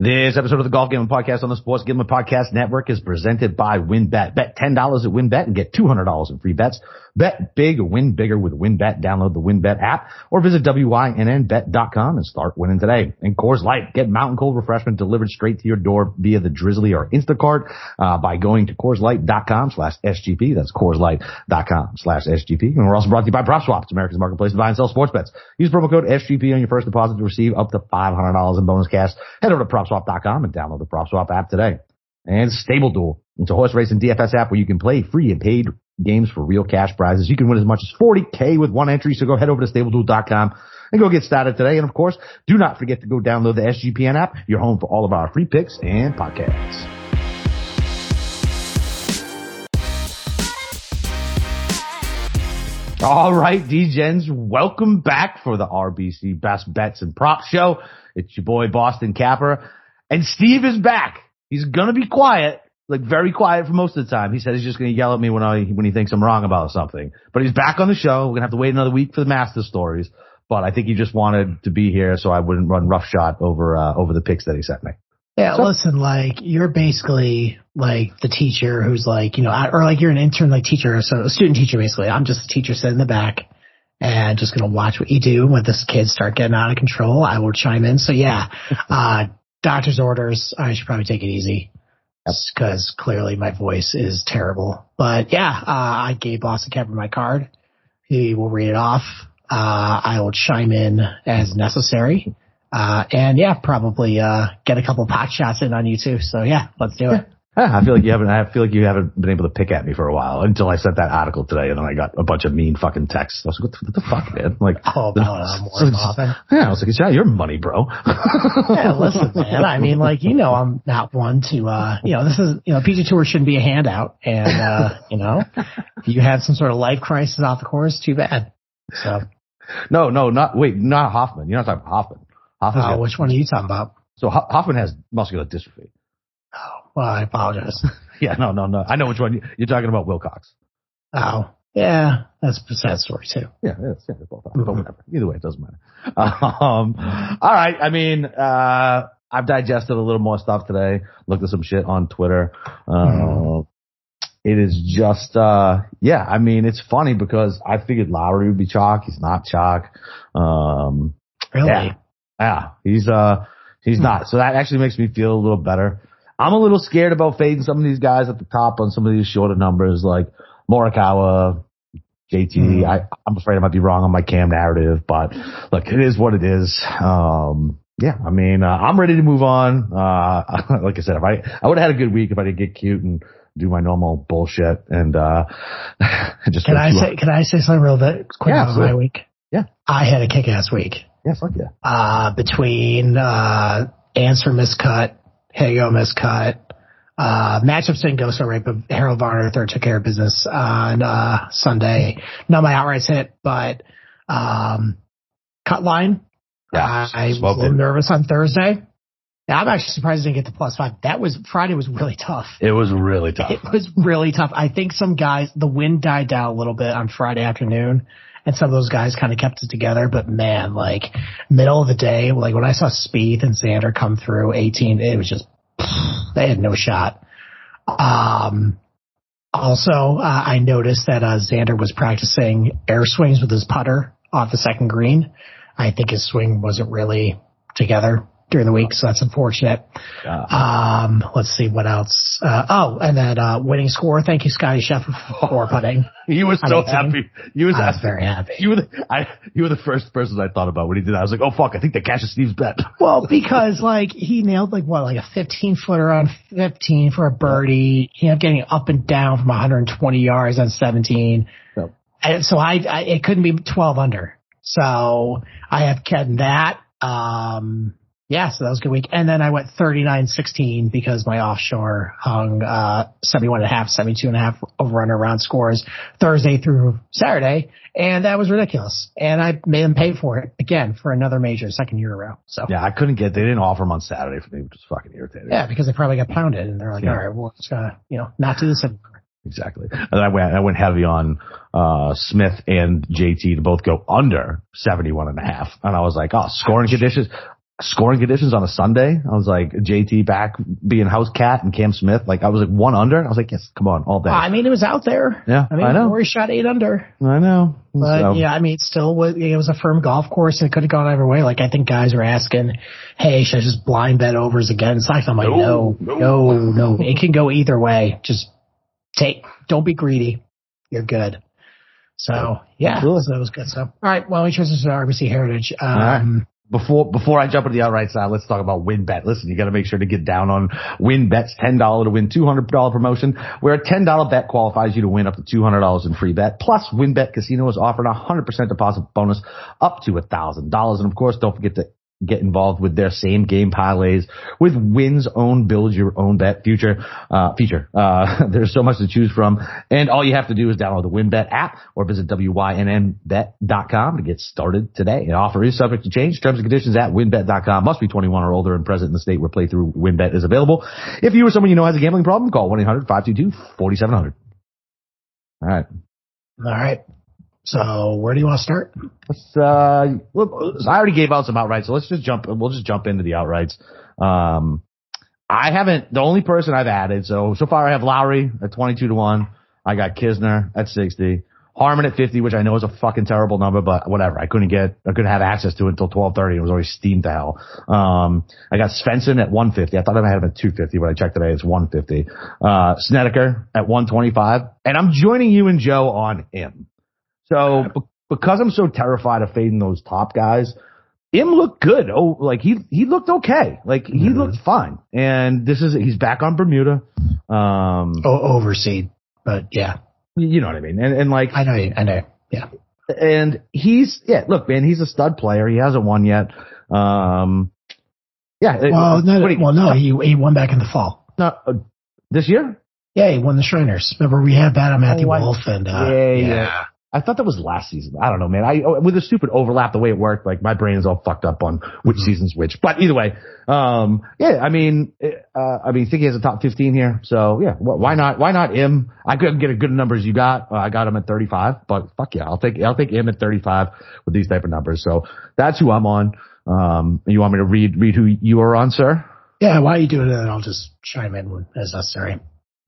This episode of the Golf Gambling Podcast on the Sports Gambling Podcast Network is presented by WynnBET. Bet $10 at WynnBET and get $200 in free bets. Bet big, win bigger with WynnBET. Download the WynnBET app or visit WYNNBet.com and start winning today. And Coors Light, get mountain cold refreshment delivered straight to your door via the Drizzly or Instacart uh, by going to CoorsLight.com slash SGP. That's CoorsLight.com slash SGP. And we're also brought to you by PropSwap. It's America's marketplace to buy and sell sports bets. Use promo code SGP on your first deposit to receive up to $500 in bonus cash. Head over to PropSwap.com and download the PropSwap app today. And Stable Duel. It's a horse racing DFS app where you can play free and paid games for real cash prizes. You can win as much as 40K with one entry. So go head over to StableDuel.com and go get started today. And of course, do not forget to go download the SGPN app, your home for all of our free picks and podcasts. All right, D-Gens, welcome back for the RBC Best Bets and Props Show. It's your boy Boston Capper. And Steve is back. He's gonna be quiet, like very quiet for most of the time. He said he's just gonna yell at me when I when he thinks I'm wrong about something. But he's back on the show. We're gonna have to wait another week for the master stories. But I think he just wanted to be here so I wouldn't run roughshod over uh, over the picks that he sent me. Yeah, so, listen, like you're basically like the teacher who's like, you know, or like you're an intern like teacher, so a student teacher basically. I'm just a teacher sitting in the back and just gonna watch what you do when this kids start getting out of control. I will chime in. So yeah, uh, doctor's orders. I should probably take it easy because clearly my voice is terrible. But yeah, uh, I gave Boston Capper my card. He will read it off. Uh, I will chime in as necessary. Uh, and yeah, probably, uh, get a couple pot shots in on you too. So yeah, let's do it. I feel like you haven't. I feel like you haven't been able to pick at me for a while until I sent that article today, and then I got a bunch of mean fucking texts. I was like, "What the, what the fuck, man?" Like, oh, no, I'm more Yeah, I was like, "It's yeah, your money, bro." yeah, listen, man. I mean, like, you know, I'm not one to, uh, you know, this is, you know, PGA Tour shouldn't be a handout, and uh, you know, if you have some sort of life crisis off the course, too bad. So, no, no, not wait, not Hoffman. You're not talking about Hoffman. Hoffman. Oh, which one are you talking about? So Hoffman has muscular dystrophy. Well, I apologize. yeah, no, no, no. I know which one you're talking about. Wilcox. Oh, yeah, that's a sad story too. Yeah, it's, yeah, both. Mm-hmm. But whatever. Either way, it doesn't matter. Um, all right. I mean, uh, I've digested a little more stuff today. Looked at some shit on Twitter. Uh, mm. It is just, uh, yeah. I mean, it's funny because I figured Lowry would be chalk. He's not chalk. Um, really? Yeah. yeah he's, uh, he's mm. not. So that actually makes me feel a little better. I'm a little scared about fading some of these guys at the top on some of these shorter numbers like Morikawa, JT. Mm. I, I'm afraid I might be wrong on my cam narrative, but look, it is what it is. Um, yeah, I mean, uh, I'm ready to move on. Uh, like I said, if I, I would have had a good week if I didn't get cute and do my normal bullshit and, uh, just. Can I say, can I say something real quick yeah, about my week? Yeah. I had a kick ass week. Yeah, fuck yeah. Uh, between, uh, Ancer miscut, Hago miscut, uh, matchups didn't go so right, but Harold Varner third took care of business on uh, Sunday. Not my outrights hit, but um, cut line. Yeah, I was a little nervous on Thursday. Yeah, I'm actually surprised I didn't get the plus five. That was Friday was really tough. It was really tough. It was really tough. I think some guys the wind died down a little bit on Friday afternoon, and some of those guys kind of kept it together. But man, like middle of the day, like when I saw Spieth and Xander come through 18, it was just they had no shot. Um, also, uh, I noticed that uh, Xander was practicing air swings with his putter off the second green. I think his swing wasn't really together during the week, so that's unfortunate. Um, let's see what else. Uh, oh, and then uh, winning score. Thank you, Scotty Scheffler, for putting. you was so happy. You was, I was very happy. You were the, I, you were the first person I thought about when he did that. I was like, oh fuck, I think the cash is Steve's bet. well, because like he nailed like what, like a 15 footer on 15 for a birdie. He ended up getting up and down from 120 yards on 17. Yep. And so I, I, it couldn't be 12 under. So I have kept that. Um, yeah, so that was a good week. And then I went 39-16 because my offshore hung, uh, 71 and a half, 72 and a half over under round scores Thursday through Saturday. And that was ridiculous. And I made them pay for it again for another major second year around. So yeah, I couldn't get, they didn't offer them on Saturday for me, which was fucking irritating. Yeah, because they probably got pounded and they're like, yeah. all right, well, it's gonna, you know, not do this anymore. Exactly. And I went, I went heavy on, uh, Smith and JT to both go under 71 and a half. And I was like, oh, scoring conditions. Scoring conditions on a Sunday. I was like JT back being house cat and Cam Smith. Like I was like one under. I was like, yes, come on, all day. I mean, it was out there. Yeah, I mean, I know. Rory shot eight under. I know. But So- yeah, I mean, still it was a firm golf course and it could have gone either way. Like I think guys were asking, Hey, should I just blind bet overs against? I'm like, no, no, no, It can go either way. Just take, don't be greedy. You're good. So yeah, Absolutely. so that was good. So all right, well, we transition to RBC Heritage. Um, right. Before before I jump into the outright side, let's talk about WynnBET. Listen, you got to make sure to get down on WynnBET's ten dollar to win two hundred dollar promotion, where a ten dollar bet qualifies you to win up to two hundred dollars in free bet. Plus, WynnBET Casino is offering a hundred percent deposit bonus up to a thousand dollars, and of course, don't forget to get involved with their same game parlays with Wynn's own build your own bet future uh, feature. Uh, there's so much to choose from, and all you have to do is download the WynnBET app or visit wynnbet.com to get started today. An offer is subject to change. Terms and conditions at wynnbet.com. Must be 21 or older and present in the state where playthrough WynnBET is available. If you or someone you know has a gambling problem, call 1-800-522-4700. All right. all right. So where do you want to start? Let's, uh, I already gave out some outrights, so let's just jump, we'll just jump into the outrights. Um, I haven't, the only person I've added, so, so far I have Lowry at 22 to 1. I got Kisner at 60. Harman at 50, which I know is a fucking terrible number, but whatever. I couldn't get, I couldn't have access to it until 1230. It was already steamed to hell. Um, I got Svensson at 150. I thought I had him at 250, but I checked today. It's 150. Uh, Snedeker at 125. And I'm joining you and Joe on him. So be- because I'm so terrified of fading those top guys, him looked good. Oh, like he he looked okay. Like he Mhm. looked fine. And this is he's back on Bermuda. Um, Oh, overseed. But yeah, you know what I mean. And and like I know you. I know. Yeah. and he's yeah. Look, man, he's a stud player. He hasn't won yet. Um, yeah. it- Well, no, you- well, no, he he won back in the fall. no, uh, this year. Yeah, he won the Shriners. Remember we had that on Matthew Oh, Wolff and uh, Yeah, yeah. I thought that was last season. I don't know, man. I with the stupid overlap, the way it worked, like my brain is all fucked up on which Mhm. season's which. But either way, um, yeah. I mean, uh, I mean, I think he has a top fifteen here. So yeah, why not? Why not him? I couldn't get a good number as you got. Uh, I got him at thirty five, but fuck yeah, I'll take I'll take him at thirty five with these type of numbers. So that's who I'm on. Um, you want me to read read who you are on, sir? Yeah, why are you doing? And I'll just chime in when as necessary.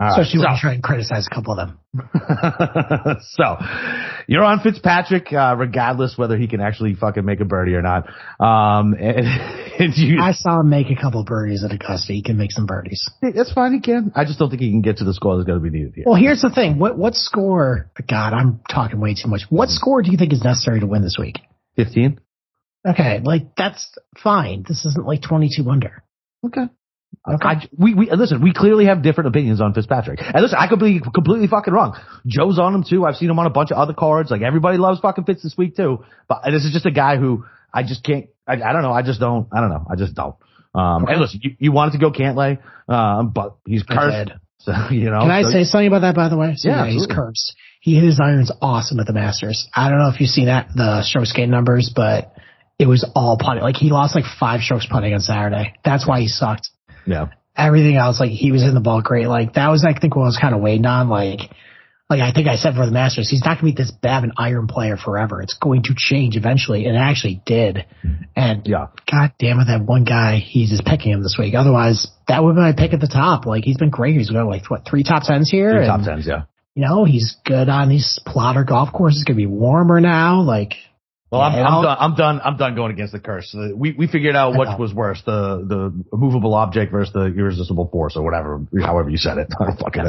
All right, Especially when so- you try and criticize a couple of them. so you're on Fitzpatrick, uh, regardless whether he can actually fucking make a birdie or not. Um, and, and you, I saw him make a couple birdies at Augusta. He can make some birdies. that's fine. He can. I just don't think he can get to the score that's going to be needed here. Well, here's the thing. What what score? God, I'm talking way too much. What score do you think is necessary to win this week? 15. Okay, like that's fine. This isn't like 22 under. Okay. Okay. I, we, we, listen, we clearly have different opinions on Fitzpatrick. And listen, I could be completely fucking wrong. Joe's on him too. I've seen him on a bunch of other cards. Like everybody loves fucking Fitz this week too. But this is just a guy who I just can't, I, I don't know. I just don't, I don't know. I just don't. Um, Okay. and listen, you, you wanted to go Cantlay, um, but he's cursed. So, you know. Can I so- say something about that, by the way? So, Yeah, he's cursed. He hit his irons awesome at the Masters. I don't know if you've seen that, the strokes gained numbers, but it was all putting. Like he lost like five strokes putting on Saturday. That's why he sucked. Yeah. Everything else, like he was in the ball great. Like that was, I think, what I was kind of waiting on. Like, like I think I said for the Masters, he's not going to be this bad of an iron player forever. It's going to change eventually, and it actually did. And Yeah. God damn it, that one guy, he's just picking him this week. Otherwise, that would be my pick at the top. Like he's been great. He's got like what three top tens here. Three and, top tens, yeah. You know, he's good on these plotter golf courses. It's gonna be warmer now. Like, Well, I'm, I'm done. I'm done. I'm done going against the curse. Uh, We we figured out what was worse: the the movable object versus the irresistible force, or whatever, however you said it. I don't fucking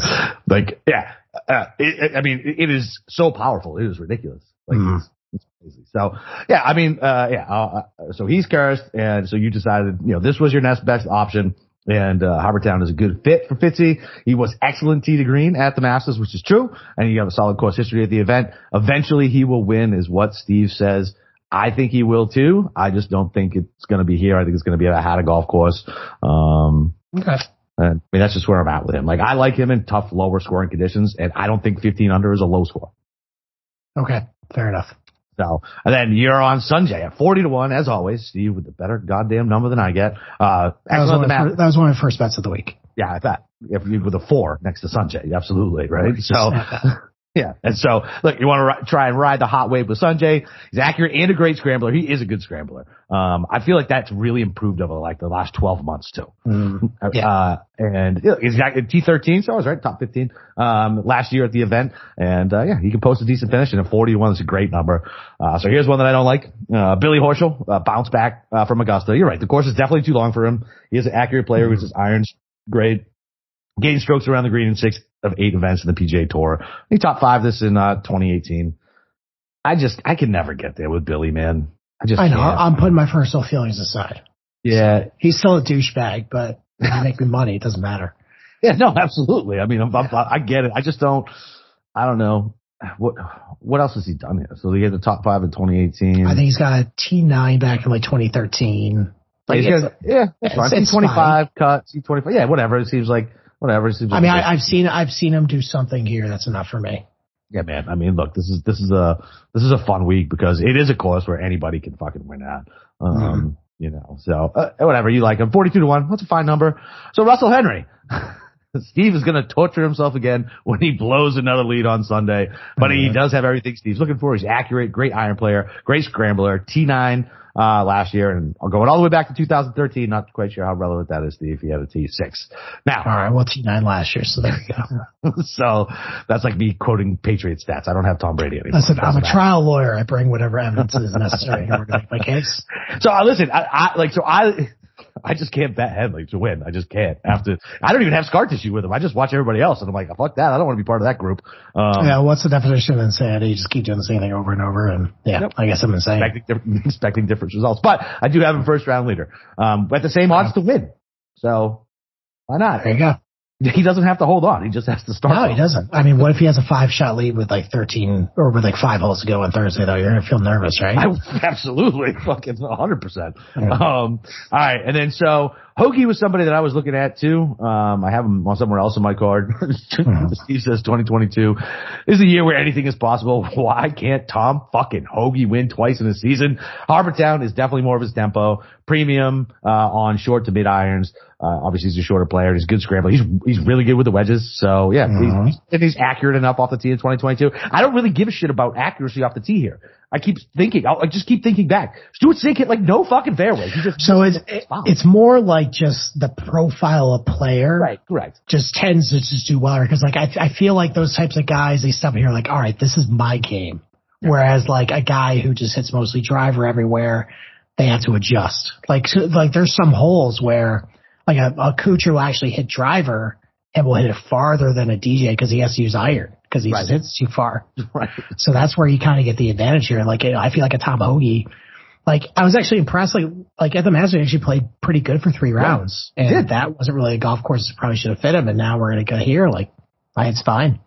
like. Yeah, uh, it, I mean, it is so powerful. It is ridiculous. Like Mhm. it's, it's crazy. So yeah, I mean, uh, yeah. Uh, uh, so he's cursed, and so you decided, you know, this was your next best option. And uh, Harbour Town is a good fit for Fitzy. He was excellent tee to green at the Masters, which is true, and he got a solid course history at the event. Eventually, he will win, is what Steve says. I think he will too. I just don't think it's going to be here. I think it's going to be at a Hatta golf course. Um, okay, and I mean, that's just where I'm at with him. Like, I like him in tough, lower scoring conditions, and I don't think 15 under is a low score. okay, fair enough. So, and then you're on Sungjae at 40 to 1, as always. Steve with the better goddamn number than I get. Uh, That was, one of my map. fir- that was one of my first bets of the week. Yeah, I bet. If you with a four next to Sungjae, absolutely, right? So. Yeah. And so, look, you want to ri- try and ride the hot wave with Sungjae. He's accurate and a great scrambler. He is a good scrambler. Um, I feel like that's really improved over like the last 12 months too. Mm, yeah. Uh, and you know, he's got T13, so I was right, top 15, um, last year at the event. And, uh, yeah, he can post a decent finish and a 40 to 1 is a great number. Uh, so here's one that I don't like. Uh, Billy Horschel, uh, bounce back, uh, from Augusta. You're right. The course is definitely too long for him. He is an accurate player, which is irons great. Gain strokes around the green in six of eight events in the PGA Tour. He top five this in uh, 2018. I just I can never get there with Billy, man. I just I know. can't. I'm putting my personal feelings aside. yeah, He's still a douchebag, but if you make me money, it doesn't matter. yeah, no, absolutely. I mean, I'm, I'm, I get it. I just don't. I don't know what what else has he done here. So he had the top five in 2018. I think he's got a T9 back in like 2013. Like, He's it's- yeah, it's- fine. it's C25 cut, C25. Yeah, whatever. It seems like whatever. I mean, I, I've seen I've seen him do something here that's enough for me. Yeah, man. I mean, look, this is this is a this is a fun week because it is a course where anybody can fucking win at. Um, Mm-hmm. you know, so uh, whatever you like him, forty-two to one. That's a fine number. So Russell Henley. Steve is going to torture himself again when he blows another lead on Sunday, but he does have everything Steve's looking for. He's accurate, great iron player, great scrambler, T9, uh, last year and going all the way back to 2013. Not quite sure how relevant that is, Steve. He had a T6. Now, All right, well T9 last year, so there you go. so that's like me quoting Patriot stats. I don't have Tom Brady anymore. Listen, I'm a matter. trial lawyer. I bring whatever evidence is necessary in order to make my case. So I listen, I, I like so I I just can't bet Henley to win. I just can't. After I don't even have scar tissue with him. I just watch everybody else and I'm like, fuck that. I don't want to be part of that group. Um, yeah, what's the definition of insanity? You just keep doing the same thing over and over, and yeah, Yep. I guess I'm insane. expecting, different, expecting different results, but I do have him first round leader. Um, at the same odds to win. So why not? There you go. He doesn't have to hold on. He just has to start. No, he doesn't. I mean, what if he has a five shot lead with like 13 or with like five holes to go on Thursday though? You're going to feel nervous, right? I, absolutely, fucking hundred percent. Yeah. Um, all right, and then so Hoge was somebody that I was looking at too. Um, I have him on somewhere else in my card. Steve says 2022 is a year where anything is possible. Why can't Tom fucking Hoge win twice in a season? Harbour Town is definitely more of his tempo. Premium uh, on short to mid irons. Uh, obviously he's a shorter player. He's a good scrambler. He's he's really good with the wedges. So yeah, Mhm. he's, and he's accurate enough off the tee in 2022. I don't really give a shit about accuracy off the tee here. I keep thinking, I'll, I just keep thinking back. Stewart Cink hit like no fucking fairway. He just So it's it's more like just the profile of player right, correct. just tends to just do well because like I I feel like those types of guys they step here like all right this is my game, whereas like a guy who just hits mostly driver everywhere they have to adjust like so, like there's some holes where like a, a Kuchar will actually hit driver and will hit it farther than a DJ because he has to use iron because he Right. just hits too far. Right. So that's where you kind of get the advantage here. Like I feel like a Tom Hoge, like I was actually impressed. Like like at the Masters, he actually played pretty good for three rounds, he and did. that wasn't really a golf course that probably should have fit him. And now we're gonna go here. Like it's fine.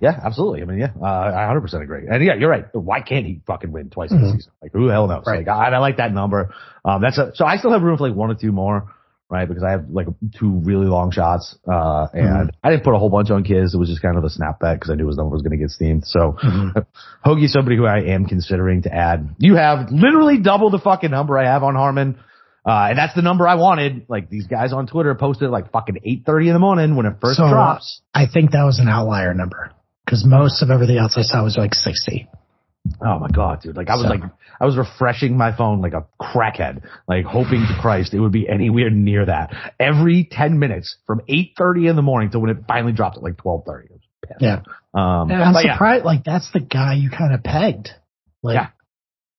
Yeah, absolutely. I mean, yeah, uh, I 100% agree. And yeah, you're right. Why can't he fucking win twice in Mhm. a season? Like, who the hell knows? Right. Like, I, I like that number. Um, that's a, so I still have room for like one or two more, right? Because I have like two really long shots. Uh, and I didn't put a whole bunch on Kiz. It was just kind of a snap bet because I knew his number was going to get steamed. So Mhm. Hoge's somebody who I am considering to add. You have literally double the fucking number I have on Harman. Uh, and that's the number I wanted. Like these guys on Twitter posted like fucking 8.30 in the morning when it first So, drops. I think that was an outlier number because most of everything else I saw was like sixty. Oh my god, dude! Like I was So- like, I was refreshing my phone like a crackhead, like hoping to Christ it would be anywhere near that. Every ten minutes from eight thirty in the morning to when it finally dropped at like twelve thirty. Yeah, Um, and I'm but yeah, surprised. Like that's the guy you kind of pegged. Like Yeah.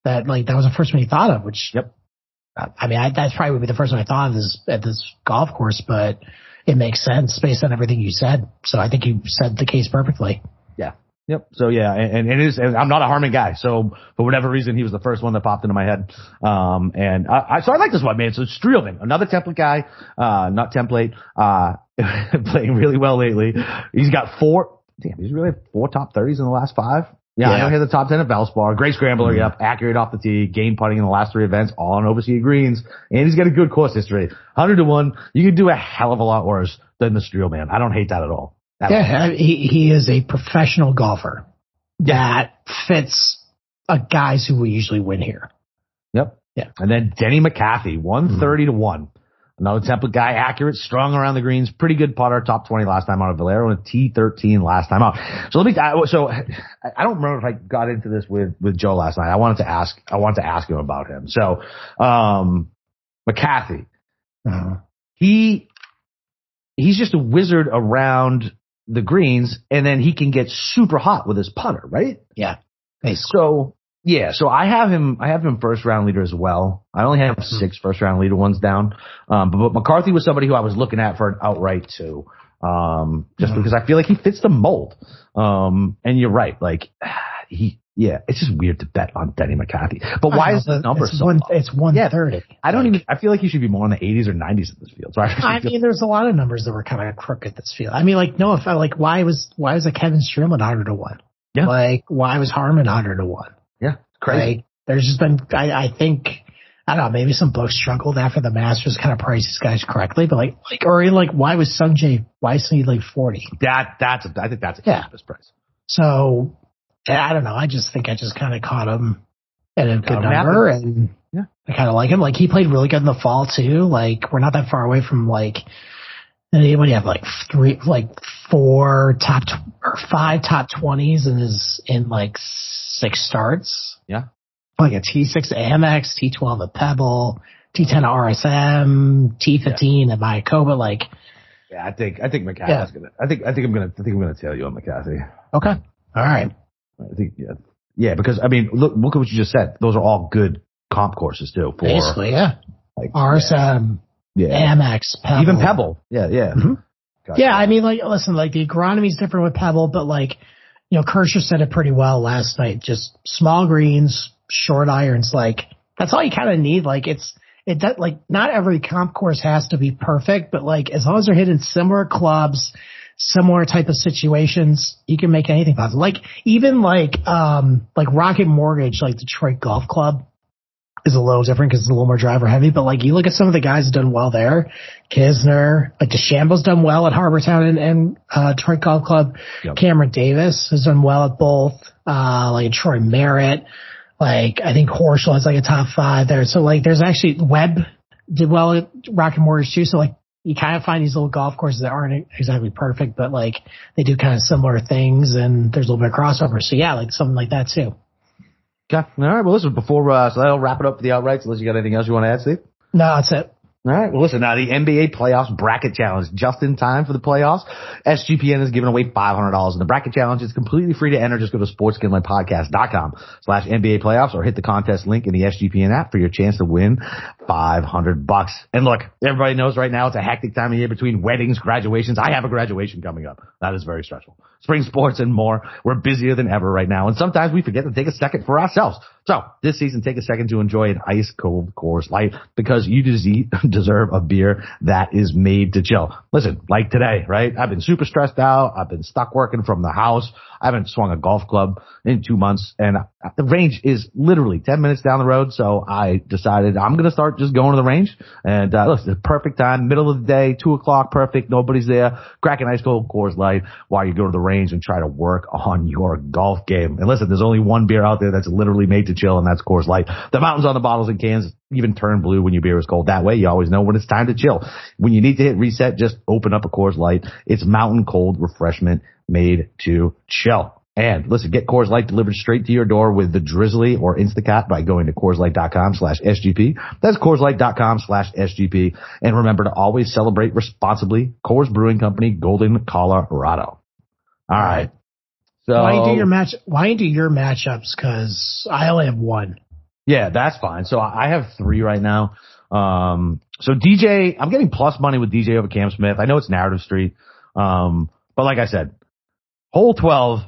that. Like that was the first one you thought of. Which Yep. I I mean, I, that's probably would be the first one I thought of this at this golf course, but it makes sense based on everything you said. So I think you said the case perfectly. Yep. So yeah, and, and it is. And I'm not a Harman guy, so for whatever reason, he was the first one that popped into my head. Um, and I, I so I like this one, man. So Streelman, another template guy, uh, not template, uh, playing really well lately. He's got four. Damn, he's really four top thirties in the last five. Yeah, I know he had the top ten at Valspar. Great scrambler, yep. Accurate off the tee, game putting in the last three events, all on overseed greens, and he's got a good course history. Hundred to one. You can do a hell of a lot worse than the Streelman. I don't hate that at all. At all. Yeah, he he is a professional golfer that fits a guys who will usually win here. Yep. Yeah. And then Denny McCarthy, 130 to 1. Another template guy, accurate, strong around the greens, pretty good putter, top 20 last time out of Valero and a T13 last time out. So let me, so I don't remember if I got into this with, with Joe last night. I wanted to ask, I wanted to ask him about him. So, um, McCarthy, uh-huh. he, he's just a wizard around the greens and then he can get super hot with his putter, right? Yeah. Basically. So yeah, so I have him. I have him first round leader as well. I only have mm-hmm. six first round leader ones down. Um, but, but, McCarthy was somebody who I was looking at for an outright too. Um, just mm-hmm. because I feel like he fits the mold. Um, and you're right. Like he, yeah, it's just weird to bet on Denny McCarthy. But why know, is the number it's so one, It's one thirty. Yeah, I don't like, even. I feel like he should be more in the 80s or 90s in this field. So I, I mean, there's a lot of numbers that were kind of crooked this field. I mean, like no, if I like why was why was a Kevin Streelman hundred to one? Yeah. Like why was Harman hundred to one? Yeah, crazy. Like, there's just been, I, I think, I don't know, maybe some books struggled after the Masters kind of priced these guys correctly, but like, like, or like, why was Sungjae, why is he like 40? That, that's, a, I think that's a yeah. price. So, I don't know. I just think I just kind of caught him at a good number and yeah. I kind of like him. Like he played really good in the fall too. Like we're not that far away from like, what do you have? Like three, like four top tw- or five top 20s and is in like six starts. Yeah like a T6 Amex, T12 at Pebble, T10 RSM, T15 yeah. at Mayakoba. Like, yeah, I think I think McCarthy's yeah. gonna. I think I think I'm gonna. I think I'm gonna tell you on McCarthy. Okay. All right. I think yeah, yeah. Because I mean, look look at what you just said. Those are all good comp courses too. For, Basically, yeah. Like RSM, yeah. Amex, Pebble. even Pebble. Yeah, yeah. Mm-hmm. Yeah, I mean, like, listen, like the agronomy is different with Pebble, but like, you know, Kershaw said it pretty well last night. Just small greens, short irons, like that's all you kind of need. Like it's it does like not every comp course has to be perfect, but like as long as they're hitting similar clubs, similar type of situations, you can make anything possible. Like even like um like Rocket Mortgage, like Detroit Golf Club is a little different because it's a little more driver heavy. But like you look at some of the guys that done well there, Kisner, like DeChambeau's done well at Harbour Town and, and uh, Detroit Golf Club. Yep. Cameron Davis has done well at both. Uh, like Troy Merritt. Like I think Horschel has like a top five there. So like there's actually Webb did well at Rocket Mortgage too. So like you kind of find these little golf courses that aren't exactly perfect, but like they do kind of similar things and there's a little bit of crossover. So yeah, like something like that too. Okay. All right. Well, listen, before, uh, so that'll wrap it up for the outrights unless you got anything else you want to add, Steve? No, that's it. All right. Well, listen, now the NBA playoffs bracket challenge just in time for the playoffs. SGPN is giving away $500 in the bracket challenge. It's completely free to enter. Just go to sportsgamblingpodcast.com slash NBA playoffs or hit the contest link in the SGPN app for your chance to win 500 bucks. And look, everybody knows right now it's a hectic time of year between weddings, graduations. I have a graduation coming up. That is very stressful. Spring sports and more. We're busier than ever right now. And sometimes we forget to take a second for ourselves. So this season, take a second to enjoy an ice cold Coors Light because you deserve a beer that is made to chill. Listen, like today, right? I've been super stressed out. I've been stuck working from the house. I haven't swung a golf club in two months and the range is literally 10 minutes down the road. So I decided I'm going to start just going to the range and, uh, look, perfect time, middle of the day, two o'clock, perfect. Nobody's there. Crack an ice cold Coors Light while you go to the range and try to work on your golf game. And listen, there's only one beer out there that's literally made to to chill, and that's Coors Light. The mountains on the bottles and cans even turn blue when your beer is cold. That way, you always know when it's time to chill. When you need to hit reset, just open up a Coors Light. It's mountain cold refreshment made to chill. And listen, get Coors Light delivered straight to your door with the Drizzly or Instacart by going to CoorsLight.com slash SGP. That's CoorsLight.com slash SGP. And remember to always celebrate responsibly. Coors Brewing Company, Golden, Colorado. All right. So why do your match? Why do your matchups? Because I only have one. Yeah, that's fine. So I have three right now. Um, so DJ, I'm getting plus money with DJ over Cam Smith. I know it's narrative street. Um, but like I said, hole 12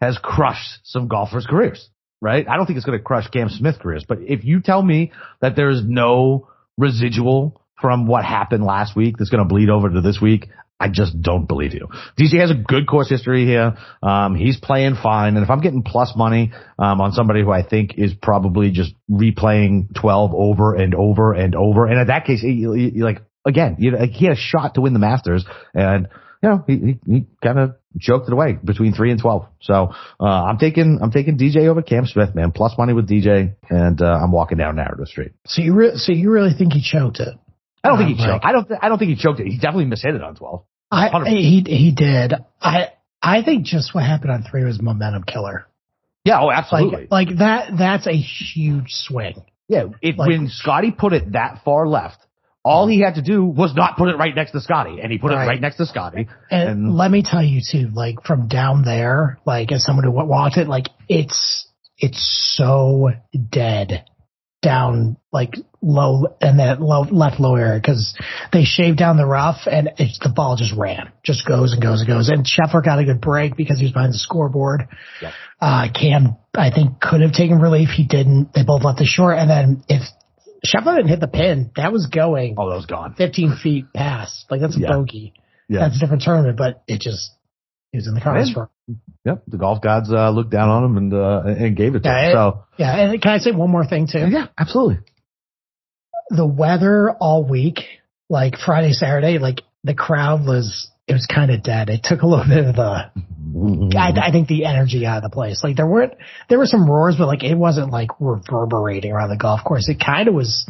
has crushed some golfers' careers, right? I don't think it's going to crush Cam Smith careers, but if you tell me that there is no residual from what happened last week that's going to bleed over to this week, I just don't believe you. DJ has a good course history here. Um, he's playing fine. And if I'm getting plus money, um, on somebody who I think is probably just replaying 12 over and over and over. And in that case, he, he, like, again, you know, he had a shot to win the Masters and, you know, he, he, he kind of choked it away between three and 12. So, uh, I'm taking, I'm taking DJ over Cam Smith, man. Plus money with DJ and, uh, I'm walking down Narrative Street. So you, re- so you really think he choked it? I don't think he Um, choked. I don't. Th- I don't think he choked it. He definitely mishit it on twelve. I, 100%. he he did. I I think just what happened on three was momentum killer. Yeah. Oh, absolutely. like that that's a huge swing. yeah. It, like- when Scotty put it that far left, all he had to do was not put it right next to Scotty, and he put it Right. right next to Scotty. And, And- let me tell you too, like from down there, like as someone who watched it, like it's it's so dead down like low and that low left low area because they shaved down the rough and it's, the ball just ran, just goes and goes and goes. And Scheffler got a good break because he was behind the scoreboard. Yep. Uh, Cam, I think, could have taken relief. He didn't. They both left the short. And then if Scheffler didn't hit the pin, that was going Oh, that was gone. 15 feet past. Like that's a Yeah. bogey. Yeah. That's a different tournament, but it just was in the cards Man. for. Yep. The golf gods uh, looked down on him and uh, and gave it to Yeah, him. So Yeah, and can I say one more thing too? yeah, absolutely. The weather all week, like Friday, Saturday, like the crowd was it was kind of dead. It took a little bit of the I, I think the energy out of the place. Like there weren't there were some roars, but like it wasn't like reverberating around the golf course. It kind of was.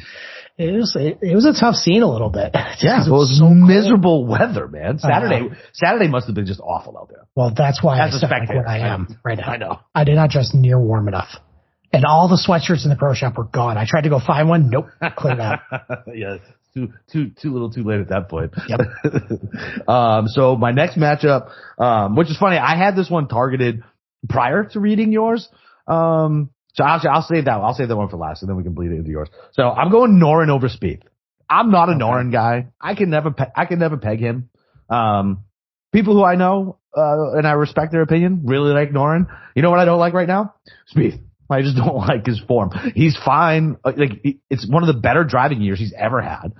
It was it, was a tough scene a little bit. yeah, it was so cold. miserable weather, man. Saturday, know. Saturday must have been just awful out there. Well, that's why As I sound like spectator, what I I- am right now. I know. I did not dress near warm enough. And all the sweatshirts in the pro shop were gone. I tried to go find one. Nope. Cleared out. yeah, too too too little, too late at that point. Yep. um, so my next matchup, um, which is funny, I had this one targeted prior to reading yours. Um, so I'll I'll save that. I'll save that one for last, and then we can bleed it into yours. So I'm going Noren over Spieth. I'm not a Okay. Noren guy. I can never pe- I can never peg him. Um, people who I know uh, and I respect their opinion really like Noren. You know what I don't like right now? Spieth. I just don't like his form. He's fine. Uh, Like it's one of the better driving years he's ever had.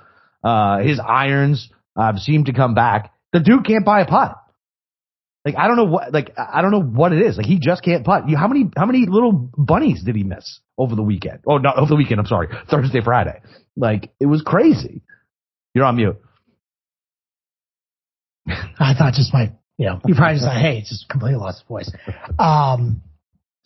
Uh, his irons uh, seem to come back. The dude can't buy a putt. Like I don't know what like I don't know what it is. Like he just can't putt. You how many how many little bunnies did he miss over the weekend? Oh, not over the weekend. I'm sorry, Thursday, Friday. Like it was crazy. You're on mute. I thought just my, you know, you probably just thought, hey, it's just completely lost his voice. Um,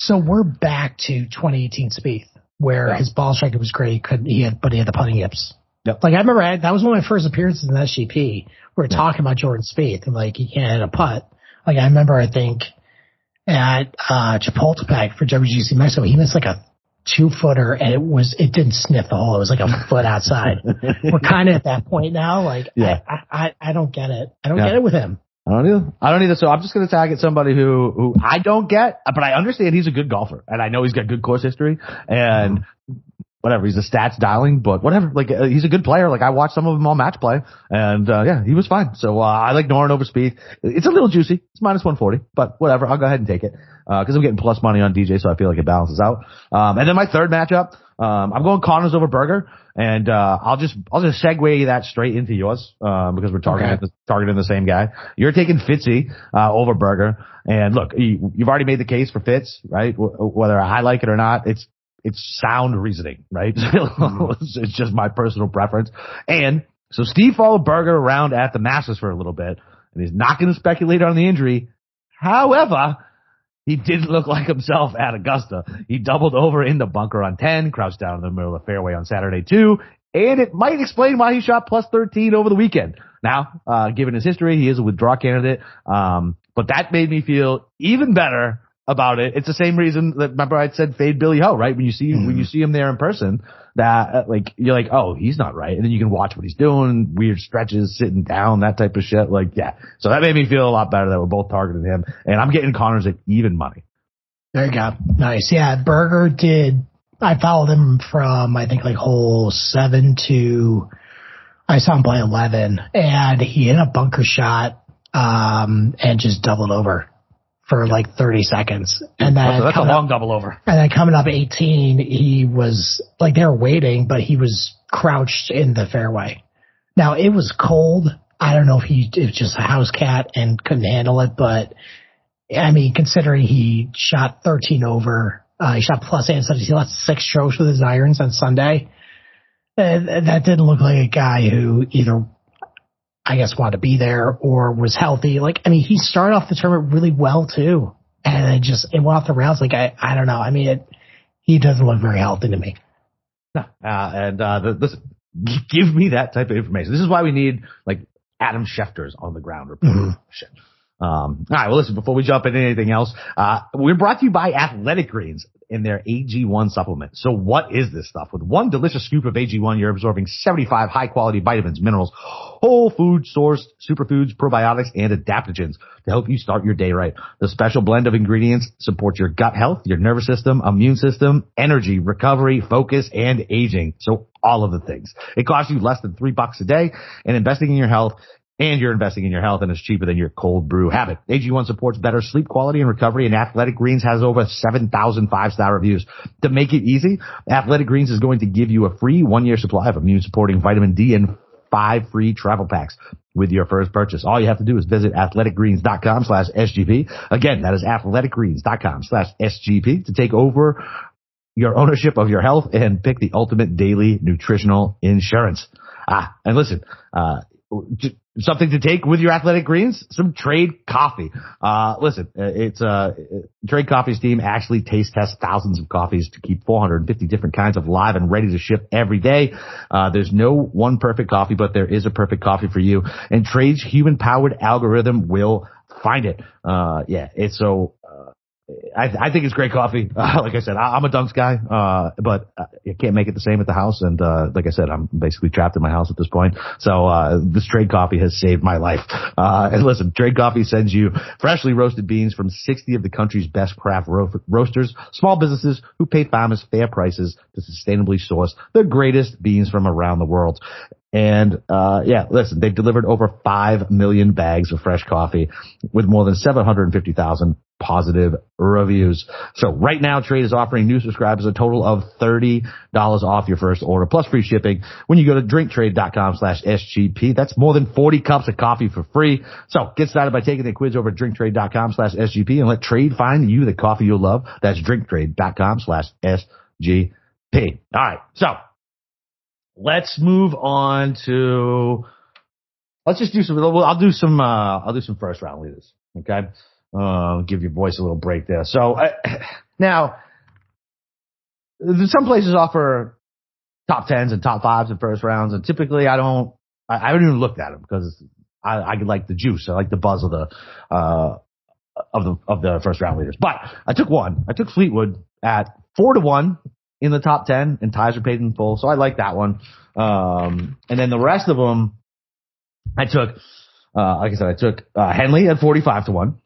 so we're back to 2018 Spieth, where Yeah. his ball striking was great. He couldn't, he had, but he had the putting yips. Yep. Like I remember I, that was one of my first appearances in the SGP. We were talking about Jordan Spieth and like he can't hit a putt. Like I remember, I think at uh, Chapultepec for WGC Mexico, he missed like a two footer and it was it didn't sniff the hole. It was like a foot outside. We're kind of at that point now. Like Yeah. I, I I don't get it. I don't Yeah. get it with him. I don't either. I don't either. So I'm just going to tag at somebody who who I don't get, but I understand he's a good golfer, and I know he's got good course history, and whatever. He's a stats dialing, but whatever. Like uh, he's a good player. Like I watched some of him on match play, and uh, yeah, he was fine. So uh, I like Noren over Spieth. It's a little juicy. It's minus 140, but whatever. I'll go ahead and take it because I'm getting plus money on DJ, so I feel like it balances out. Um, and then my third matchup, um, I'm going Conners over Berger, and uh, I'll just I'll just segue that straight into yours um, because we're targeting Okay. the, targeting the same guy. You're taking Fitzy uh, over Berger, and look, you, you've already made the case for Fitz, right? W- whether I like it or not, it's it's sound reasoning, right? it's, just my personal preference. And so Steve followed Berger around at the Masters for a little bit, and he's not going to speculate on the injury. However, he didn't look like himself at Augusta. He doubled over in the bunker on 10, crouched down in the middle of the fairway on Saturday too, and it might explain why he shot plus 13 over the weekend. Now, uh, given his history, he is a withdraw candidate, um, but that made me feel even better about it. It's the same reason that remember I said fade Billy Ho, right? When you see when you see him there in person, that uh, like you're like, oh, he's not right, and then you can watch what he's doing, weird stretches, sitting down, that type of shit. Like, yeah. So that made me feel a lot better that we're both targeting him, and I'm getting Conners at even money. There you go. Nice. Yeah, Berger did. I followed him from I think like hole seven to I saw him play eleven, and he hit a bunker shot um, and just doubled over for like thirty seconds, and then So that's a coming up- long double over. And then coming up 18, he was like they were waiting, but he was crouched in the fairway. Now it was cold. I don't know if he it was just a house cat and couldn't handle it, but I mean, considering he shot 13 over, uh, he shot plus eight and. He lost six strokes with his irons on Sunday. Uh, that didn't look like a guy who either, I guess, wanted to be there or was healthy. Like, I mean, he started off the tournament really well too, and it just it went off the rails. Like, I, I don't know. I mean, it, he doesn't look very healthy to me. Uh, and uh, the, this, give me that type of information. This is why we need like Adam Schefter's on the ground reporting mm-hmm. Um, all right. Well, listen, before we jump into anything else, uh, we're brought to you by Athletic Greens in their AG1 supplement. So what is this stuff? With one delicious scoop of AG1, you're absorbing 75 high quality vitamins, minerals, whole food sourced superfoods, probiotics, and adaptogens to help you start your day right. The special blend of ingredients supports your gut health, your nervous system, immune system, energy, recovery, focus, and aging. So all of the things. It costs you less than three bucks a day and investing in your health and you're investing in your health and it's cheaper than your cold brew habit. AG1 supports better sleep quality and recovery and Athletic Greens has over 7,000 five-star reviews. To make it easy, Athletic Greens is going to give you a free one-year supply of immune supporting vitamin D and five free travel packs with your first purchase. All you have to do is visit athleticgreens.com slash SGP. Again, that is athleticgreens.com slash SGP to take over your ownership of your health and pick the ultimate daily nutritional insurance. Ah, and listen, uh, something to take with your athletic greens, some trade coffee. Uh, listen, uh, it's, uh, trade coffee's team actually taste tests thousands of coffees to keep 450 different kinds of live and ready to ship every day. Uh, there's no one perfect coffee, but there is a perfect coffee for you and trade's human powered algorithm will find it. Uh, yeah, it's so, I, I think it's great coffee. Uh, like I said, I, am a Dunks guy, uh, but I can't make it the same at the house. And, uh, like I said, I'm basically trapped in my house at this point. So, uh, this trade coffee has saved my life. Uh, and listen, trade coffee sends you freshly roasted beans from 60 of the country's best craft ro- roasters, small businesses who pay farmers fair prices to sustainably source the greatest beans from around the world. And uh, yeah, listen, they've delivered over five million bags of fresh coffee with more than 750,000 positive reviews. So right now, Trade is offering new subscribers a total of $30 off your first order plus free shipping when you go to drinktrade.com slash SGP. That's more than 40 cups of coffee for free. So get started by taking the quiz over at drinktrade.com slash SGP and let Trade find you the coffee you'll love. That's drinktrade.com slash SGP. All right. So let's move on to, let's just do some, I'll do some, uh, I'll do some first round leaders. Okay. Uh, give your voice a little break there. So uh, now, some places offer top tens and top fives and first rounds, and typically I don't, I, I don't even look at them because I, I like the juice. I like the buzz of the, uh, of the of the first round leaders. But I took one. I took Fleetwood at four to one in the top ten, and ties are paid in full, so I like that one. Um, and then the rest of them, I took. Uh, like I said, I took uh, Henley at forty five to one.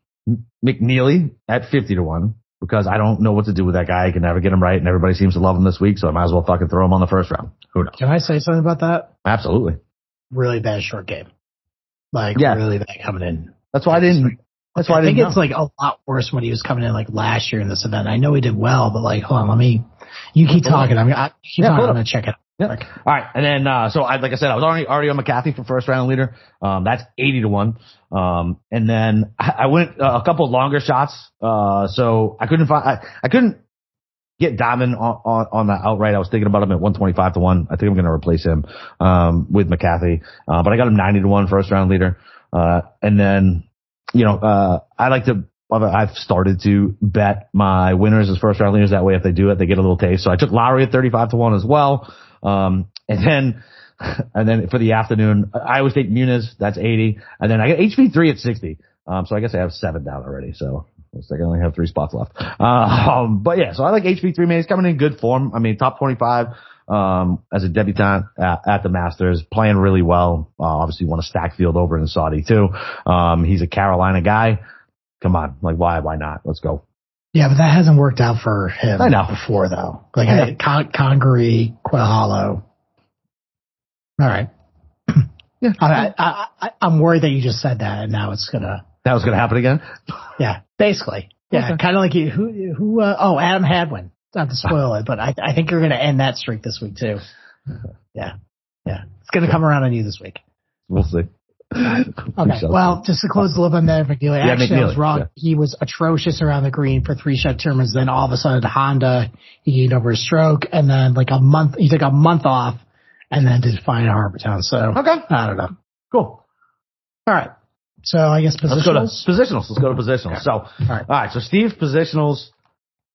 McNealy at 50 to 1 because I don't know what to do with that guy. I can never get him right and everybody seems to love him this week. So I might as well fucking throw him on the first round. Who knows? Can I say something about that? Absolutely. Really bad short game. Like yeah. really bad coming in. That's why I didn't. That's why I, I think know. it's like a lot worse when he was coming in like last year in this event. I know he did well, but like, hold on, let me. You keep talking. I'm. I keep yeah, talking. I'm gonna check it. Yeah. All right. And then, uh, so I, like I said, I was already, already on McCarthy for first round leader. Um, that's 80 to one. Um, and then I went uh, a couple longer shots. Uh, so I couldn't find, I, I couldn't get Diamond on, on, on the outright. I was thinking about him at 125 to one. I think I'm going to replace him, um, with McCarthy. Uh, but I got him 90 to one first round leader. Uh, and then, you know, uh, I like to, I've started to bet my winners as first round leaders. That way, if they do it, they get a little taste. So I took Lowry at 35 to one as well. Um, and then, and then for the afternoon, Iowa State Muniz, that's 80. And then I got HV3 at 60. Um, so I guess I have seven down already. So looks like I only have three spots left. Um, but yeah, so I like HV3 man. He's coming in good form. I mean, top 25, um, as a debutant at, at the Masters, playing really well. Uh, obviously won a stack field over in Saudi too. Um, he's a Carolina guy. Come on. Like why, why not? Let's go. Yeah, but that hasn't worked out for him I know. before though. Like I had Con- Congaree, Quail Hollow. All right. Yeah. I, I, I, I'm worried that you just said that and now it's gonna. That was gonna happen again? Yeah, basically. Yeah, okay. kind of like you, who, who, uh, oh, Adam Hadwin. Not to spoil it, but I, I think you're gonna end that streak this week too. Yeah. Yeah. It's gonna come around on you this week. We'll see. Okay. Well, just to close the loop on that, McNealy, yeah, actually, McNealy, I was wrong. Yeah. He was atrocious around the green for three shot tournaments. Then all of a sudden, Honda, he gained over a stroke, and then like a month, he took a month off, and then did fine at Harbour Town. So okay, I don't know. Cool. All right. So I guess positionals. Let's go to positionals. Let's go to positionals. Okay. So all right. All right. So Steve positionals.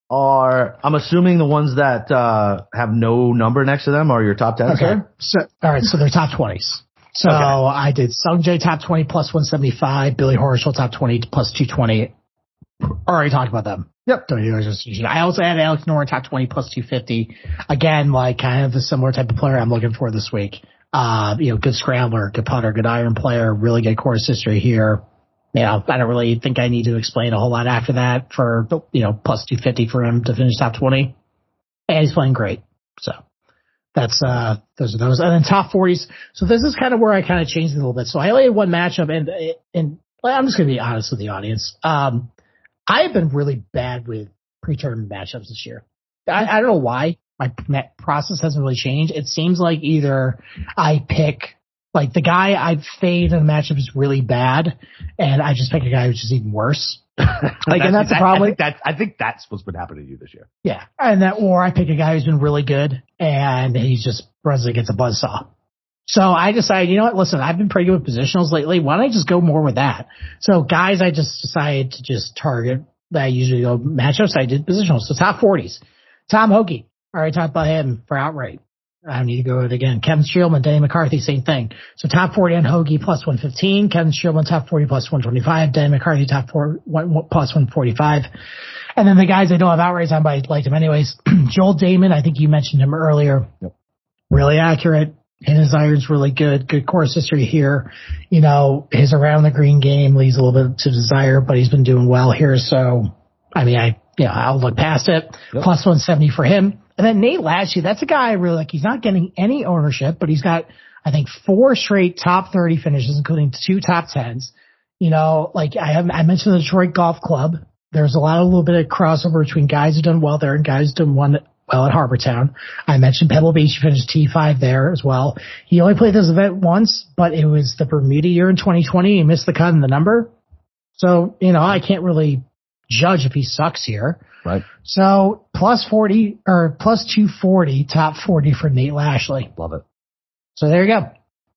are, I'm assuming the ones that, uh, have no number next to them are your top 10. Okay. So, all right. So they're top 20s. So Okay. I did Sungjae top 20 plus 175, Billy Horschel top 20 plus 220. Already talked about them. Yep. Don't need to just- I also had Alex Noren top 20 plus 250. Again, like kind of a similar type of player I'm looking for this week. Uh, you know, good scrambler, good putter, good iron player, really good course history here. You know, I don't really think I need to explain a whole lot after that for, you know, plus 250 for him to finish top 20. And he's playing great. So that's, uh, those are those. And then top 40s. So this is kind of where I kind of changed it a little bit. So I only had one matchup and, and I'm just to be honest with the audience. Um, I have been really bad with pre-tournament matchups this year. I, I don't know why my process hasn't really changed. It seems like either I pick like the guy I've fade in the matchup is really bad, and I just pick a guy who's just even worse. Like, and that's the that- problem. I think that's, I think that's what's been happening to you this year. Yeah, and that or I pick a guy who's been really good, and he just runs against a buzzsaw. So I decided, you know what? Listen, I've been pretty good with positionals lately. Why don't I just go more with that? So guys, I just decided to just target that I usually go matchups. I did positionals. So top 40s. Tom Hoge. Already talked about him for outright. I need to go it again. Kevin Streelman, Danny McCarthy, same thing. So top 40 on Hoge plus 115. Kevin Streelman top 40 plus 125. Danny McCarthy top 4 one, one, plus 145. And then the guys I don't have outrights on, but I liked him anyways. Joel Dahmen, I think you mentioned him earlier. Yep. Really accurate. And his iron's really good. Good course history here. You know, his around the green game leaves a little bit to desire, but he's been doing well here. So, I mean, I, yeah, I'll look past it. Yep. Plus 170 for him. And then Nate Lashley, that's a guy I really like. He's not getting any ownership, but he's got, I think, four straight top 30 finishes, including two top 10s. You know, like I have, I mentioned the Detroit Golf Club. There's a lot of a little bit of crossover between guys who've done well there and guys who've done one well at Harbour Town. I mentioned Pebble Beach. He finished T5 there as well. He only played this event once, but it was the Bermuda year in 2020. He missed the cut and the number. So, you know, I can't really judge if he sucks here. Right. So plus 40 or plus 240 top 40 for Nate Lashley. Love it. So there you go.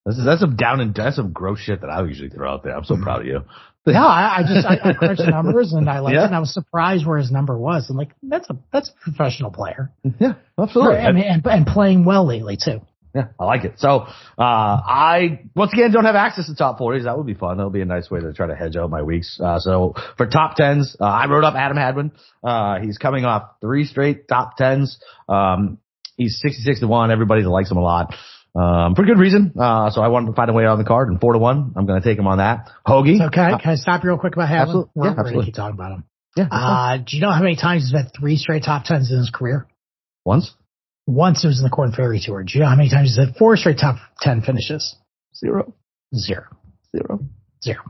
This is, that's some down and, that's some gross shit that I usually throw out there. I'm so mm-hmm. proud of you. No, I, I just, I, I crunched the numbers and I liked Yeah. it and I was surprised where his number was. I'm like, that's a, that's a professional player. Yeah, absolutely. Mean, and, and playing well lately too. Yeah, I like it. So, uh, I, once again, don't have access to top 40s. That would be fun. That would be a nice way to try to hedge out my weeks. Uh, so for top 10s, uh, I wrote up Adam Hadwin. Uh, he's coming off three straight top 10s. Um, he's 66 to 1. Everybody likes him a lot. Um, for good reason. Uh, so I wanted to find a way on the card and four to one. I'm going to take him on that. Hoge. So can I, can I stop you real quick about Hadwin? Absolutely. We're, Yeah, we're absolutely. keep talking about him. Yeah. Uh, do you know how many times he's had three straight top tens in his career? Once. Once it was in the Korn Ferry Tour. Do you know how many times he's had four straight top ten finishes? Zero. Zero. Zero. Zero.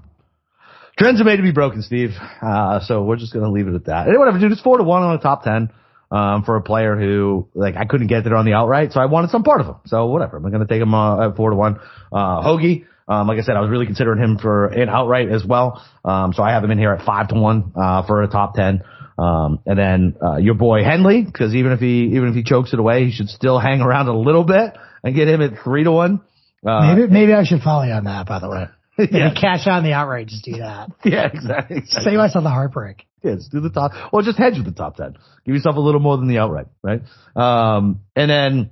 Trends are made to be broken, Steve. Uh, so we're just going to leave it at that. And whatever, dude, it's four to one on the top 10, um, for a player who, like, I couldn't get there on the outright, so I wanted some part of him. So whatever, I'm going to take him, uh, at four to one. Uh, Hoge, um, like I said, I was really considering him for an outright as well. Um, so I have him in here at five to one, uh, for a top 10. Um, and then, uh, your boy Henley, cause even if he, even if he chokes it away, he should still hang around a little bit and get him at three to one. Uh, Maybe maybe I should follow you on that. By the way, yeah, cash on the outright. Just do that. yeah, exactly. exactly. Save myself the heartbreak. Yeah, just do the top, or just hedge with the top 10. Give yourself a little more than the outright, right? Um, and then,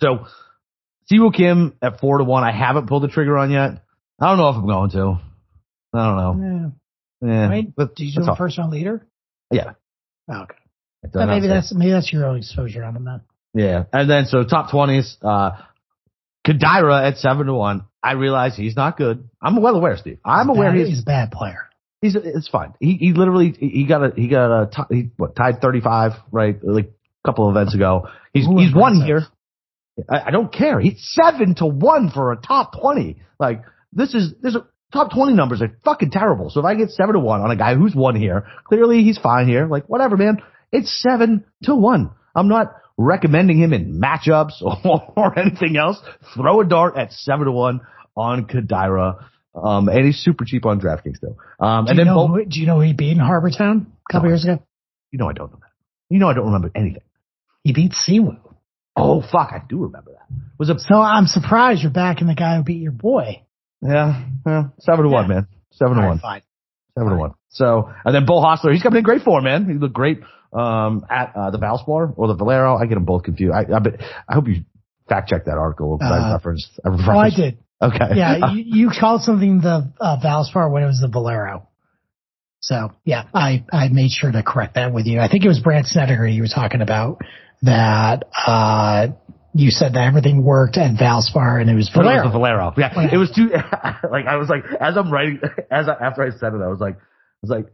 so, Siwoo Kim at four to one. I haven't pulled the trigger on yet. I don't know if I'm going to. I don't know. Yeah. Yeah. Did you do a first round leader? Yeah. Oh, okay. But maybe that's maybe that's your own exposure on him then. Yeah. And then, so top 20s, uh, Kodaira at seven to one. I realize he's not good. I'm well aware, Steve. I'm aware Bad- he's, he's a bad player. He's it's fine. He he literally he got a he got a t- he what tied 35 right like a couple of events ago. He's Ooh, he's won here. I, I don't care. He's seven to one for a top 20. Like this is this a top 20 numbers are fucking terrible. So if I get seven to one on a guy who's one here, clearly he's fine here. Like whatever, man. It's seven to one. I'm not recommending him in matchups or, or anything else. Throw a dart at seven to one on Kodaira. Um, and he's super cheap on DraftKings though. Um, Do and you, then know who, do you know he beat in Harbour Town a couple No. years ago? you know I don't know that. You know I don't remember anything. He beat Siwoo. Oh fuck, I do remember that. Was a So I'm surprised you're backing the guy who beat your boy. Yeah, yeah seven to one, man. Seven to All right, one. fine. Seven to Fine. one. So and then Beau Hossler, he's coming in great form, man. He looked great um, at uh, the Valspar or the Valero. I get them both confused. I, I, I hope you fact check that article because I Uh, referenced. I referenced. Oh, I did. Okay. Yeah, you, you called something the uh, Valspar when it was the Valero. So yeah, I I made sure to correct that with you. I think it was Brandt Snedeker you were talking about that. uh You said that everything worked at Valspar and it was But it was Valero. the Valero. Yeah, it was too. like I was like, as I'm writing, as I, after I said it, I was like, I was like,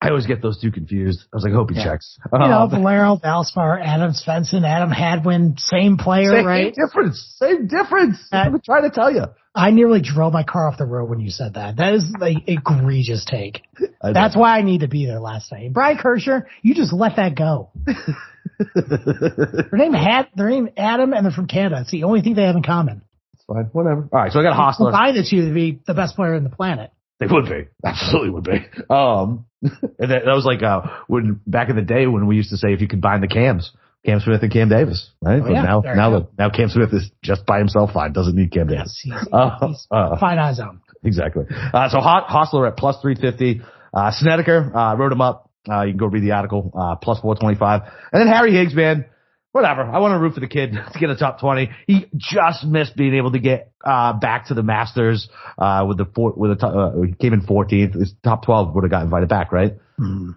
I always get those two confused. I was like, hope he Yeah. checks. You know, Um, Valero, Valspar, Adam Svensson, Adam Hadwin, same player, same right? difference. Same difference. Uh, I'm trying to tell you. I nearly drove my car off the road when you said that. That is like egregious take. That's why I need to be there last night. Brian Kersher, you just let that go. Their name had their name Adam and they're from Canada. It's the only thing they have in common. It's fine. Whatever. All right. So I got a Hossler. Combine the two to be the best player in the planet. They would be. Absolutely would be. Um, and that, that was like, uh, when back in the day when we used to say if you could combine the Cams, Cam Smith and Cam Davis, right? but yeah. now, There now, the, now Cam Smith is just by himself fine. Doesn't need Cam Davis. Yes, he's, Uh, he's uh, fine on his own. Exactly. Uh, so Hossler at plus 350. Uh, Snedeker, uh, wrote him up. Uh, you can go read the article, uh, plus 425. And then Harry Higgs, man, whatever. I want to root for the kid to get a top 20. He just missed being able to get, uh, back to the Masters, uh, with the four, with the, top, uh, he came in 14th. His top 12 would have got invited back, right?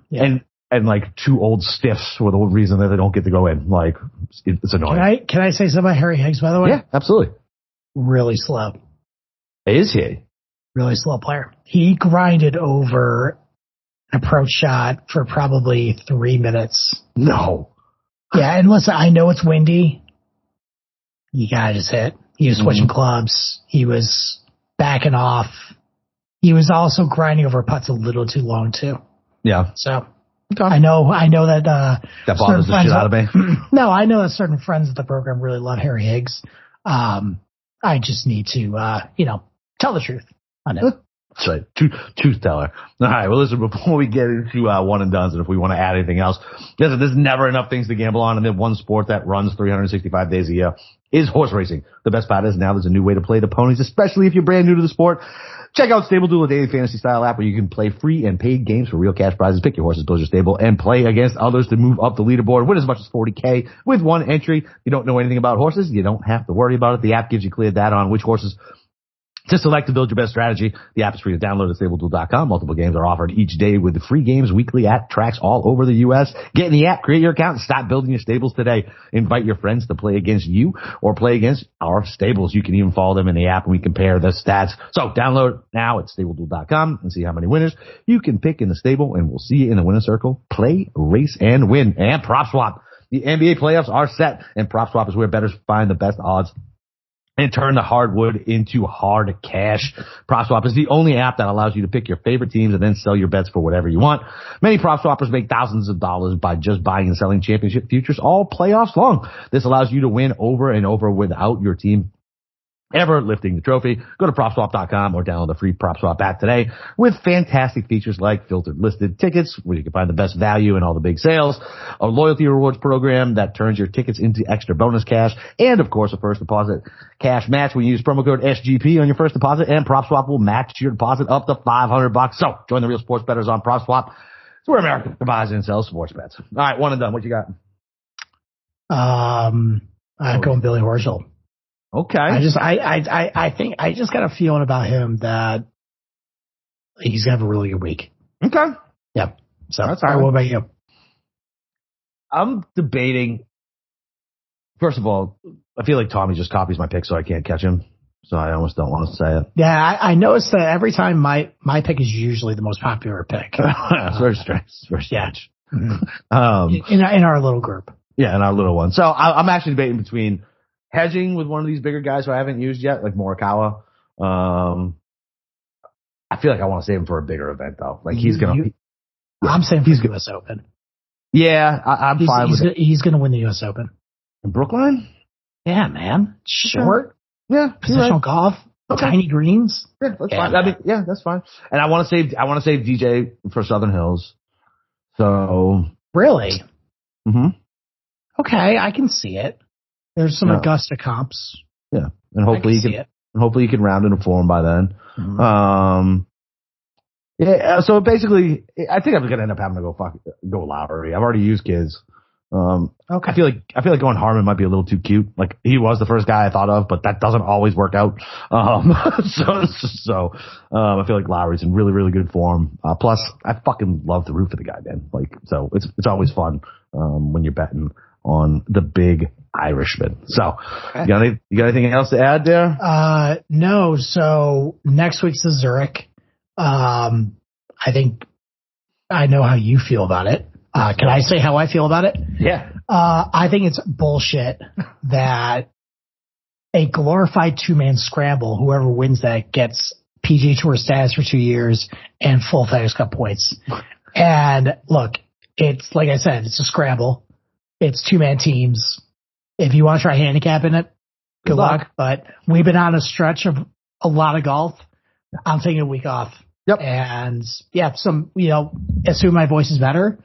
Yeah. And, and like two old stiffs were the reason that they don't get to go in. Like, it, it's Can annoying. I can I say something about Harry Higgs by the way? Yeah, absolutely. Really slow. Is he? Really slow player. He grinded over approach shot for probably three minutes. No. Yeah, and listen, I know it's windy. You gotta just hit. He was switching clubs. He was backing off. He was also grinding over putts a little too long too. Yeah. So I know, I know that, uh, That bothers the shit out of me. no, I know that certain friends of the program really love Harry Higgs. Um, I just need to, uh, you know, tell the truth on it. That's right. Truth, truth teller. All right. Well, listen, before we get into uh, one and dones, and if we want to add anything else, listen, there's never enough things to gamble on. And then one sport that runs 365 days a year is horse racing. The best part is now there's a new way to play the ponies, especially if you're brand new to the sport. Check out Stable Duel, a daily fantasy style app where you can play free and paid games for real cash prizes. Pick your horses, build your stable, and play against others to move up the leaderboard. Win as much as 40k with one entry. If you don't know anything about horses, you don't have to worry about it. The app gives you clear data on which horses to select to build your best strategy, the app is free to download at StableDuel.com. Multiple games are offered each day with free games weekly at tracks all over the U.S. Get in the app, create your account, and start building your stables today. Invite your friends to play against you or play against our stables. You can even follow them in the app and we compare the stats. So download now at StableDuel.com and see how many winners you can pick in the stable and we'll see you in the winner circle. Play, race, and win. And Prop Swap. The NBA playoffs are set and Prop Swap is where bettors find the best odds and turn the hardwood into hard cash. PropSwap is the only app that allows you to pick your favorite teams and then sell your bets for whatever you want. Many prop swappers make thousands of dollars by just buying and selling championship futures all playoffs long. This allows you to win over and over without your team ever lifting the trophy. Go to PropSwap.com or download the free PropSwap app today with fantastic features like filtered listed tickets where you can find the best value in all the big sales, a loyalty rewards program that turns your tickets into extra bonus cash, and of course a first deposit cash match when you use promo code SGP on your first deposit and PropSwap will match your deposit up to 500 bucks. So join the real sports bettors on PropSwap. It's where America buys and sells sports bets. All right, one and done. What you got? Um, I'm going Billy Horschel. Okay. I just, I, I, I, I think I just got a feeling about him that he's gonna have a really good week. okay. Yeah. So, That's all right. What about you? I'm debating. First of all, I feel like Tommy just copies my pick, so I can't catch him. So I almost don't want to say it. Yeah, I, I noticed that every time my my pick is usually the most popular pick. it's very strange. Very Yeah. Um, in, in our little group. yeah, in our little one. So I, I'm actually debating between hedging with one of these bigger guys who I haven't used yet, like Morikawa. Um, I feel like I want to save him for a bigger event though. Like he's gonna. you- I'm saying He's the U.S. Open. yeah, I, I'm He's, fine he's, with it. gonna- he's going to win the U.S. Open. in Brookline. Yeah, man. Short, Yeah, positional right. golf, Okay. tiny greens. Yeah, that's Yeah. fine. I mean, yeah, that's fine. And I want to save. I want to save DJ for Southern Hills. So. Really? hmm Okay, I can see it. There's some No. Augusta comps. Yeah, and hopefully you see can hopefully you can round into form by then. Mhm. Um, Yeah. So basically, I think I'm gonna end up having to go fuck go Lowry. I've already used kids. Um, okay. I feel like I feel like going Harman might be a little too cute. Like he was the first guy I thought of, but that doesn't always work out. Um, so so um, I feel like Lowry's in really really good form. Uh, plus, I fucking love the root for the guy, man. Like so, it's it's always fun um, when you're betting on the big Irishman. So, you, got any, you got anything else to add there? Uh, no. So next week's the Zurich. Um, I think I know how you feel about it. Uh, can I say how I feel about it? Yeah. Uh, I think it's bullshit that a glorified two man scramble, whoever wins that gets PGA Tour status for two years and full FedEx Cup points. And look, it's like I said, it's a scramble. It's two man teams. If you want to try handicapping it, good, good luck. luck. But we've been on a stretch of a lot of golf. I'm taking a week off. Yep. And yeah, some, you know, assume my voice is better.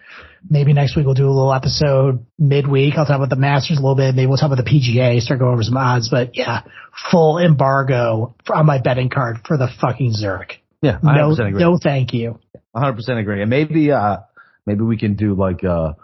Maybe next week we'll do a little episode midweek. I'll talk about the Masters a little bit. Maybe we'll talk about the PGA, start going over some odds. But yeah, full embargo on my betting card for the fucking Zurich. Yeah, no, agree. no, thank you. 100% agree. And maybe, uh, maybe we can do like, uh,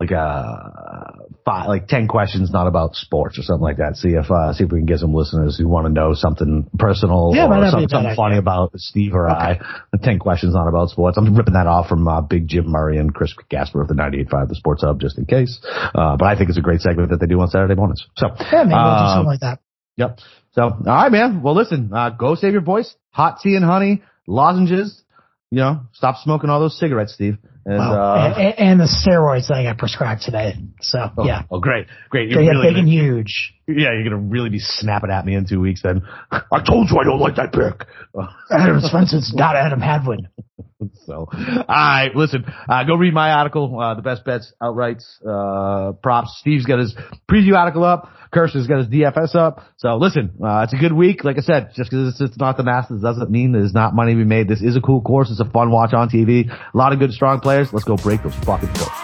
like uh five, like ten questions not about sports or something like that. See if uh, see if we can get some listeners who want to know something personal yeah, or something, something funny about Steve or okay. I. The ten questions not about sports. I'm ripping that off from uh, Big Jim Murray and Chris Gasper of the 98.5 The Sports Hub just in case. Uh, but I think it's a great segment that they do on Saturday mornings. So yeah, maybe we'll do something um, like that. Yep. So all right, man. Well, listen. Uh, go save your voice. Hot tea and honey, lozenges. You know, stop smoking all those cigarettes, Steve. And, uh, and, and, the steroids that I got prescribed today. So oh, yeah. Oh, great, great. You're really big gonna, and huge. Yeah, you're gonna really be snapping at me in two weeks. Then I told you I don't like that pick. Adam Svensson's not Adam Hadwin. so, all right, listen, uh, go read my article, uh, the best bets, outrights, uh, props. Steve's got his preview article up. Kirsten's got his DFS up. So listen, uh, it's a good week. Like I said, just because it's, not the Masters doesn't mean there's not money to be made. This is a cool course. It's a fun watch on TV. A lot of good, strong players. Let's go break those fucking books.